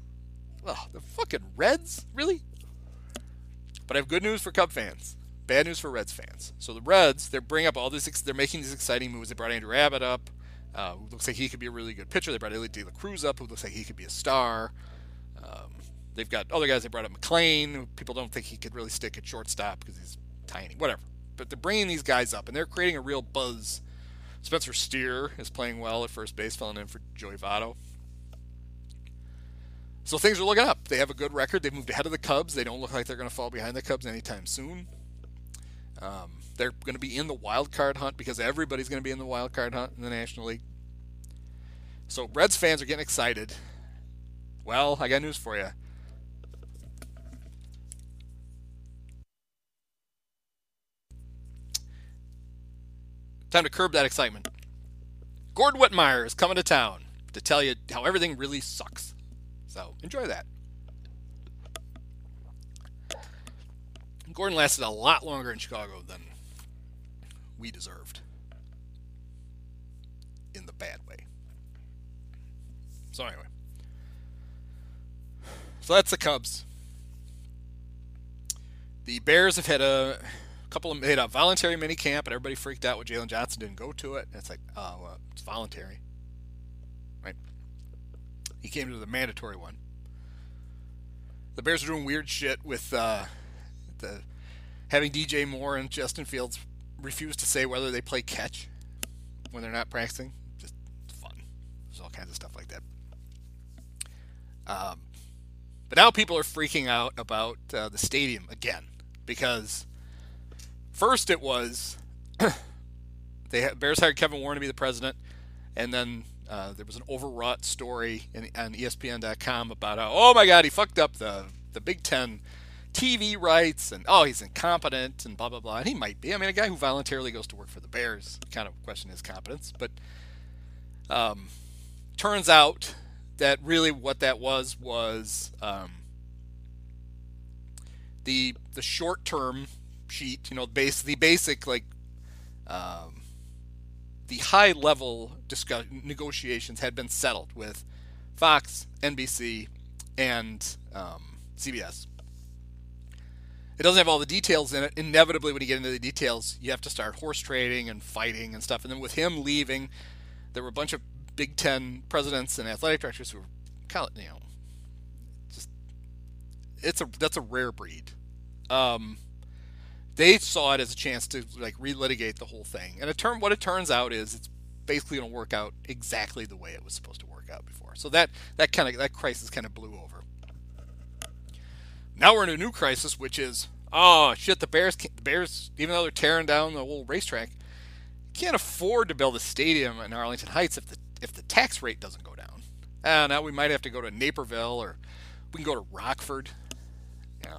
Oh, the fucking Reds, really? But I have good news for Cub fans. Bad news for Reds fans. So the Reds, they're bringing up all this. They're making these exciting moves. They brought Andrew Abbott up. Uh, looks like he could be a really good pitcher. They brought Elliot De La Cruz up, who looks like he could be a star. Um, They've got other guys. They brought up McLain. People don't think he could really stick at shortstop because he's tiny. Whatever. But they're bringing these guys up, and they're creating a real buzz. Spencer Steer is playing well at first base, filling in for Joey Votto. So things are looking up. They have a good record. They've moved ahead of the Cubs. They don't look like they're going to fall behind the Cubs anytime soon. Um, they're going to be in the wild card hunt because everybody's going to be in the wild card hunt in the National League. So Reds fans are getting excited. Well, I got news for you. Time to curb that excitement. Gordon Wittenmyer is coming to town to tell you how everything really sucks. So enjoy that. Gordon lasted a lot longer in Chicago than we deserved. In the bad way. So, anyway. So that's the Cubs. The Bears have had a couple of made a voluntary mini camp, and everybody freaked out when Jaylon Johnson didn't go to it. And it's like, oh, well, it's voluntary, right? He came to the mandatory one. The Bears are doing weird shit with uh, the having DJ Moore and Justin Fields refuse to say whether they play catch when they're not practicing. Just fun. There's all kinds of stuff like that. Um, but now people are freaking out about uh, the stadium again because first it was <clears throat> they Bears hired Kevin Warren to be the president, and then uh, there was an overwrought story in, on ESPN.com about how, oh my God he fucked up the the Big Ten TV rights and oh he's incompetent and blah blah blah and he might be. I mean a guy who voluntarily goes to work for the Bears kind of question his competence, but um, turns out that really what that was was um, the the short term sheet, you know, base the basic like um, the high level discuss- negotiations had been settled with Fox, NBC, and um, CBS. It doesn't have all the details in it. Inevitably, when you get into the details, you have to start horse trading and fighting and stuff. And then with him leaving, there were a bunch of Big Ten presidents and athletic directors who were kind of, you know, just it's a that's a rare breed. Um, they saw it as a chance to like relitigate the whole thing, and it turn what it turns out is it's basically going to work out exactly the way it was supposed to work out before. So that that kind of that crisis kind of blew over. Now we're in a new crisis, which is oh shit, the Bears the Bears even though they're tearing down the old racetrack, can't afford to build a stadium in Arlington Heights if the if the tax rate doesn't go down. Uh, now we might have to go to Naperville or we can go to Rockford. Yeah,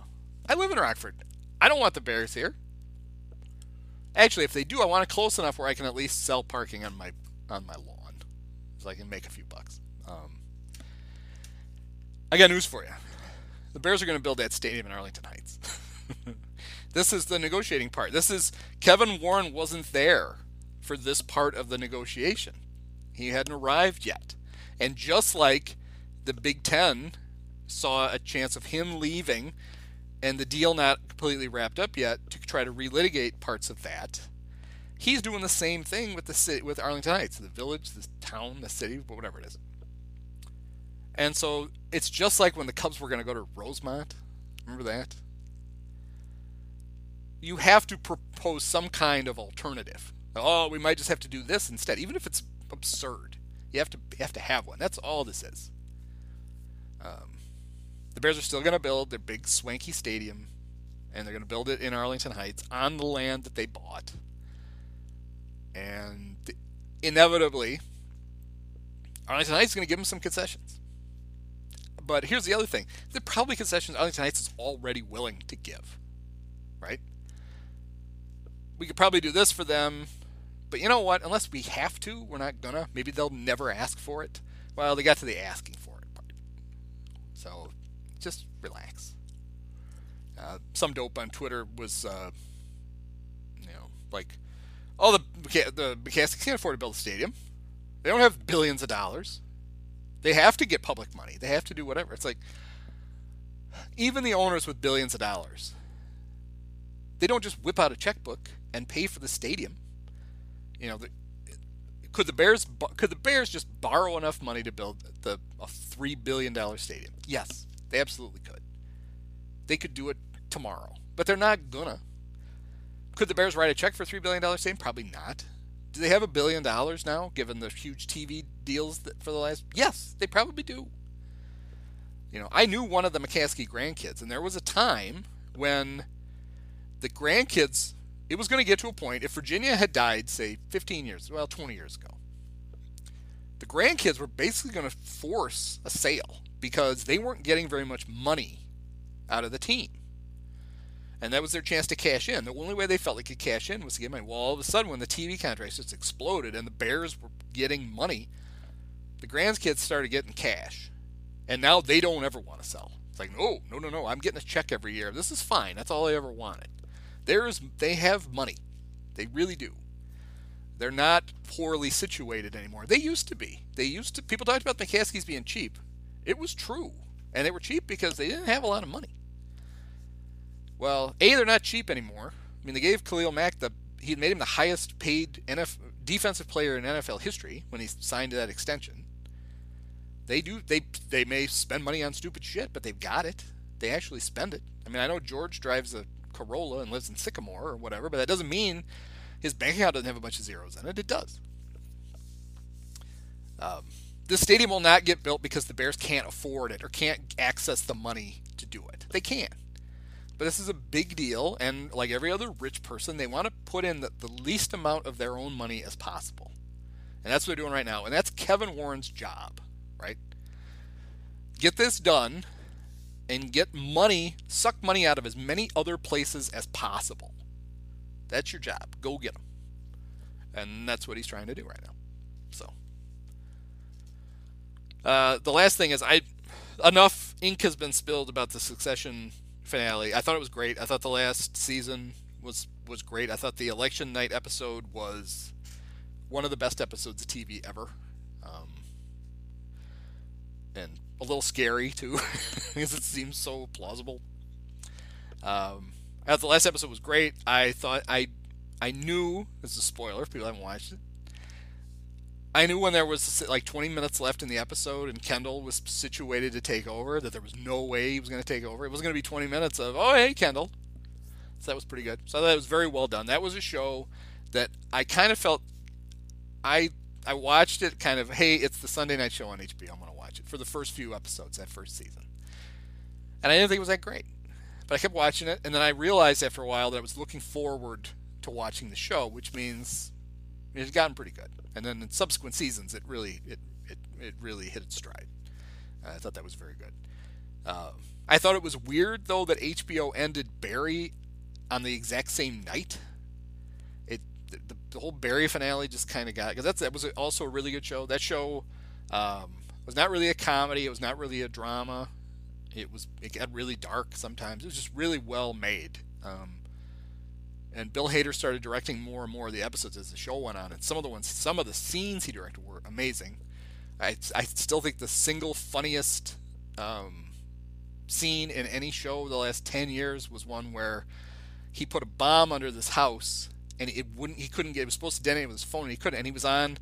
I live in Rockford. I don't want the Bears here. Actually, if they do, I want it close enough where I can at least sell parking on my on my lawn, so I can make a few bucks. Um, I got news for you. The Bears are going to build that stadium in Arlington Heights. <laughs> this is the negotiating part. This is Kevin Warren wasn't there for this part of the negotiation. He hadn't arrived yet. And just like the Big Ten saw a chance of him leaving and the deal not completely wrapped up yet to try to relitigate parts of that, he's doing the same thing with the city, with Arlington Heights, the village, the town, the city, whatever it is. And so it's just like when the Cubs were going to go to Rosemont. Remember that? You have to propose some kind of alternative. Oh, we might just have to do this instead, even if it's absurd. You have to you have to have one. That's all this is. Um, the Bears are still going to build their big swanky stadium, and they're going to build it in Arlington Heights on the land that they bought. And inevitably, Arlington Heights is going to give them some concessions. But here's the other thing: they're probably concessions Arlington Heights is already willing to give, right? We could probably do this for them, but you know what? Unless we have to, we're not gonna. Maybe they'll never ask for it. Well, they got to the asking for it part. So just relax. Uh, some dope on Twitter was, uh, you know, like, oh, the the McCaskies can't afford to build a stadium. They don't have billions of dollars. They have to get public money. They have to do whatever. It's like even the owners with billions of dollars, they don't just whip out a checkbook and pay for the stadium. You know, the, could the Bears could the Bears just borrow enough money to build the a three billion dollar stadium? Yes, they absolutely could. They could do it tomorrow, but they're not gonna. Could the Bears write a check for three billion dollar stadium? Probably not. Do they have a billion dollars now, given the huge TV deals for the last? Yes, they probably do. You know, I knew one of the McCaskey grandkids, and there was a time when the grandkids, it was going to get to a point, if Virginia had died, say, 15 years, well, 20 years ago, the grandkids were basically going to force a sale because they weren't getting very much money out of the team. And that was their chance to cash in. The only way they felt they could cash in was to get money. Well, all of a sudden, when the TV contracts just exploded and the Bears were getting money, the grandkids started getting cash. And now they don't ever want to sell. It's like, no, no, no, no. I'm getting a check every year. This is fine. That's all I ever wanted. There's, they have money. They really do. They're not poorly situated anymore. They used to be. They used to. People talked about McCaskies being cheap. It was true, and they were cheap because they didn't have a lot of money. Well, a they're not cheap anymore. I mean, they gave Khalil Mack the he made him the highest paid NF, defensive player in NFL history when he signed that extension. They do they they may spend money on stupid shit, but they've got it. They actually spend it. I mean, I know George drives a Corolla and lives in Sycamore or whatever, but that doesn't mean his bank account doesn't have a bunch of zeros in it. It does. Um, this stadium will not get built because the Bears can't afford it or can't access the money to do it. They can't. But this is a big deal, and like every other rich person, they want to put in the, the least amount of their own money as possible. And that's what they're doing right now. And that's Kevin Warren's job, right? Get this done and get money, suck money out of as many other places as possible. That's your job. Go get them. And that's what he's trying to do right now. So, uh, the last thing is I enough ink has been spilled about the Succession finale. I thought it was great. I thought the last season was was great. I thought the election night episode was one of the best episodes of TV ever, um, and a little scary too, <laughs> because it seems so plausible. Um, I thought the last episode was great. I thought I I knew this is a spoiler if people haven't watched it. I knew when there was like 20 minutes left in the episode and Kendall was situated to take over that there was no way he was going to take over. It was going to be 20 minutes of, oh, hey, Kendall. So that was pretty good. So that was very well done. That was a show that I kind of felt I I watched it kind of, hey, it's the Sunday night show on HBO. I'm going to watch it for the first few episodes that first season. And I didn't think it was that great. But I kept watching it and then I realized after a while that I was looking forward to watching the show, which means it had gotten pretty good. And then in subsequent seasons, it really it it, it really hit its stride. Uh, I thought that was very good. Uh, I thought it was weird though that HBO ended Barry on the exact same night. It the, the whole Barry finale just kind of got because that's that was also a really good show. That show um, was not really a comedy. It was not really a drama. It was it got really dark sometimes. It was just really well made. Um, and Bill Hader started directing more and more of the episodes as the show went on. And some of the ones, some of the scenes he directed were amazing. I, I still think the single funniest um, scene in any show the last ten years was one where he put a bomb under this house and it wouldn't. He couldn't get. It was supposed to detonate with his phone. And he couldn't. And he was on.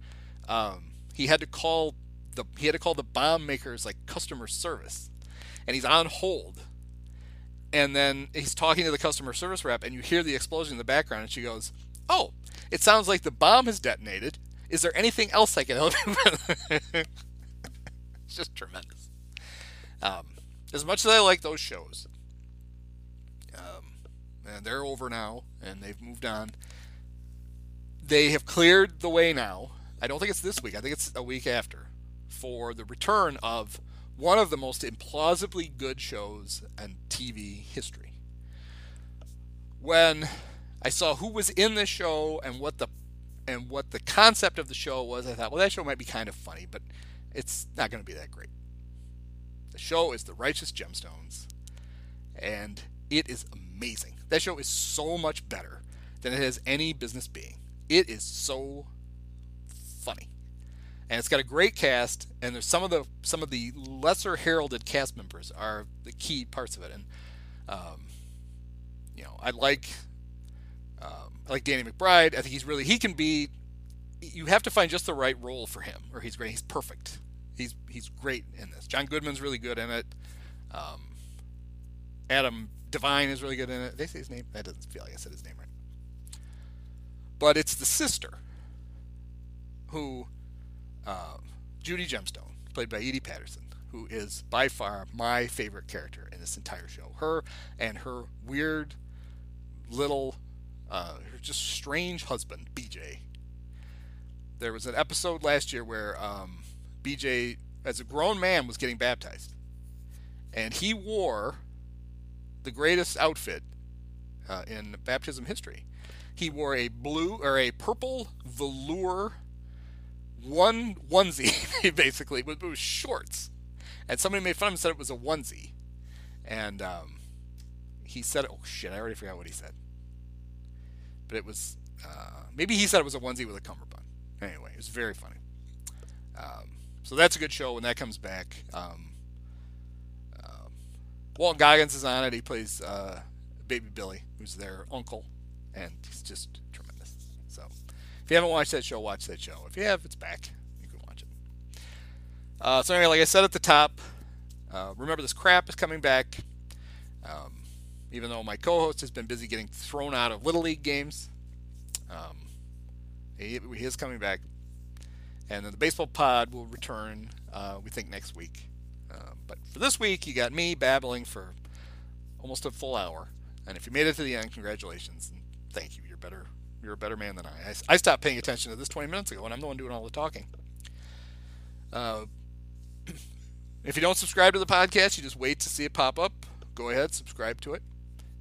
Um, he had to call the. He had to call the bomb makers like customer service, and he's on hold and then he's talking to the customer service rep and you hear the explosion in the background and she goes oh it sounds like the bomb has detonated. Is there anything else i can help you with? <laughs> It's just tremendous. Um, as much as i like those shows um, and they're over now and they've moved on they have cleared the way now. I don't think it's this week. I think it's a week after for the return of one of the most implausibly good shows in TV history. When I saw who was in the show and what the and what the concept of the show was, I thought, well, that show might be kind of funny, but it's not going to be that great. The show is The Righteous Gemstones, and it is amazing. That show is so much better than it has any business being. It is so funny and it's got a great cast and there's some of the some of the lesser heralded cast members are the key parts of it. And um, you know i like um, i like danny mcbride. I think he's really he can be you have to find just the right role for him or he's great. He's perfect. He's he's great in this. John goodman's really good in it. Um, adam devine is really good in it. They say his name? That doesn't feel like i said his name right. But it's the sister who Judy Gemstone, played by Edi Patterson, who is by far my favorite character in this entire show. Her and her weird little, uh, her just strange husband, BJ. There was an episode last year where um, BJ, as a grown man, was getting baptized. And he wore the greatest outfit uh, in baptism history. He wore a blue or a purple velour one onesie, <laughs> basically, but it was shorts. And somebody made fun of him and said it was a onesie. And um, he said, oh shit, I already forgot what he said. But it was, uh, maybe he said it was a onesie with a cummerbund. Anyway, it was very funny. Um, so that's a good show when that comes back. Um, uh, Walton Goggins is on it. He plays uh, Baby Billy, who's their uncle and he's just tremendous. If you haven't watched that show, watch that show. If you have, it's back. You can watch it. Uh, so anyway, like I said at the top, uh, remember this crap is coming back. Um, even though my co-host has been busy getting thrown out of little league games, um, he, he is coming back. And then the baseball pod will return, uh, we think, next week. Uh, but for this week, you got me babbling for almost a full hour. And if you made it to the end, congratulations and thank you. You're better. You're a better man than I. I, I stopped paying attention to this 20 minutes ago, and I'm the one doing all the talking. Uh, <clears throat> if you don't subscribe to the podcast, you just wait to see it pop up. Go ahead, subscribe to it.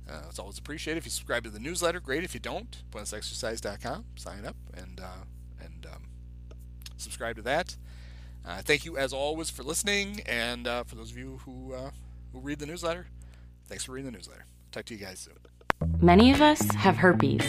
Uh, it's always appreciated. If you subscribe to the newsletter, great. If you don't, pointlessexercise.com, sign up and uh, and um, subscribe to that. Uh, thank you as always for listening, and uh, for those of you who uh, who read the newsletter, thanks for reading the newsletter. Talk to you guys soon. Many of us have herpes.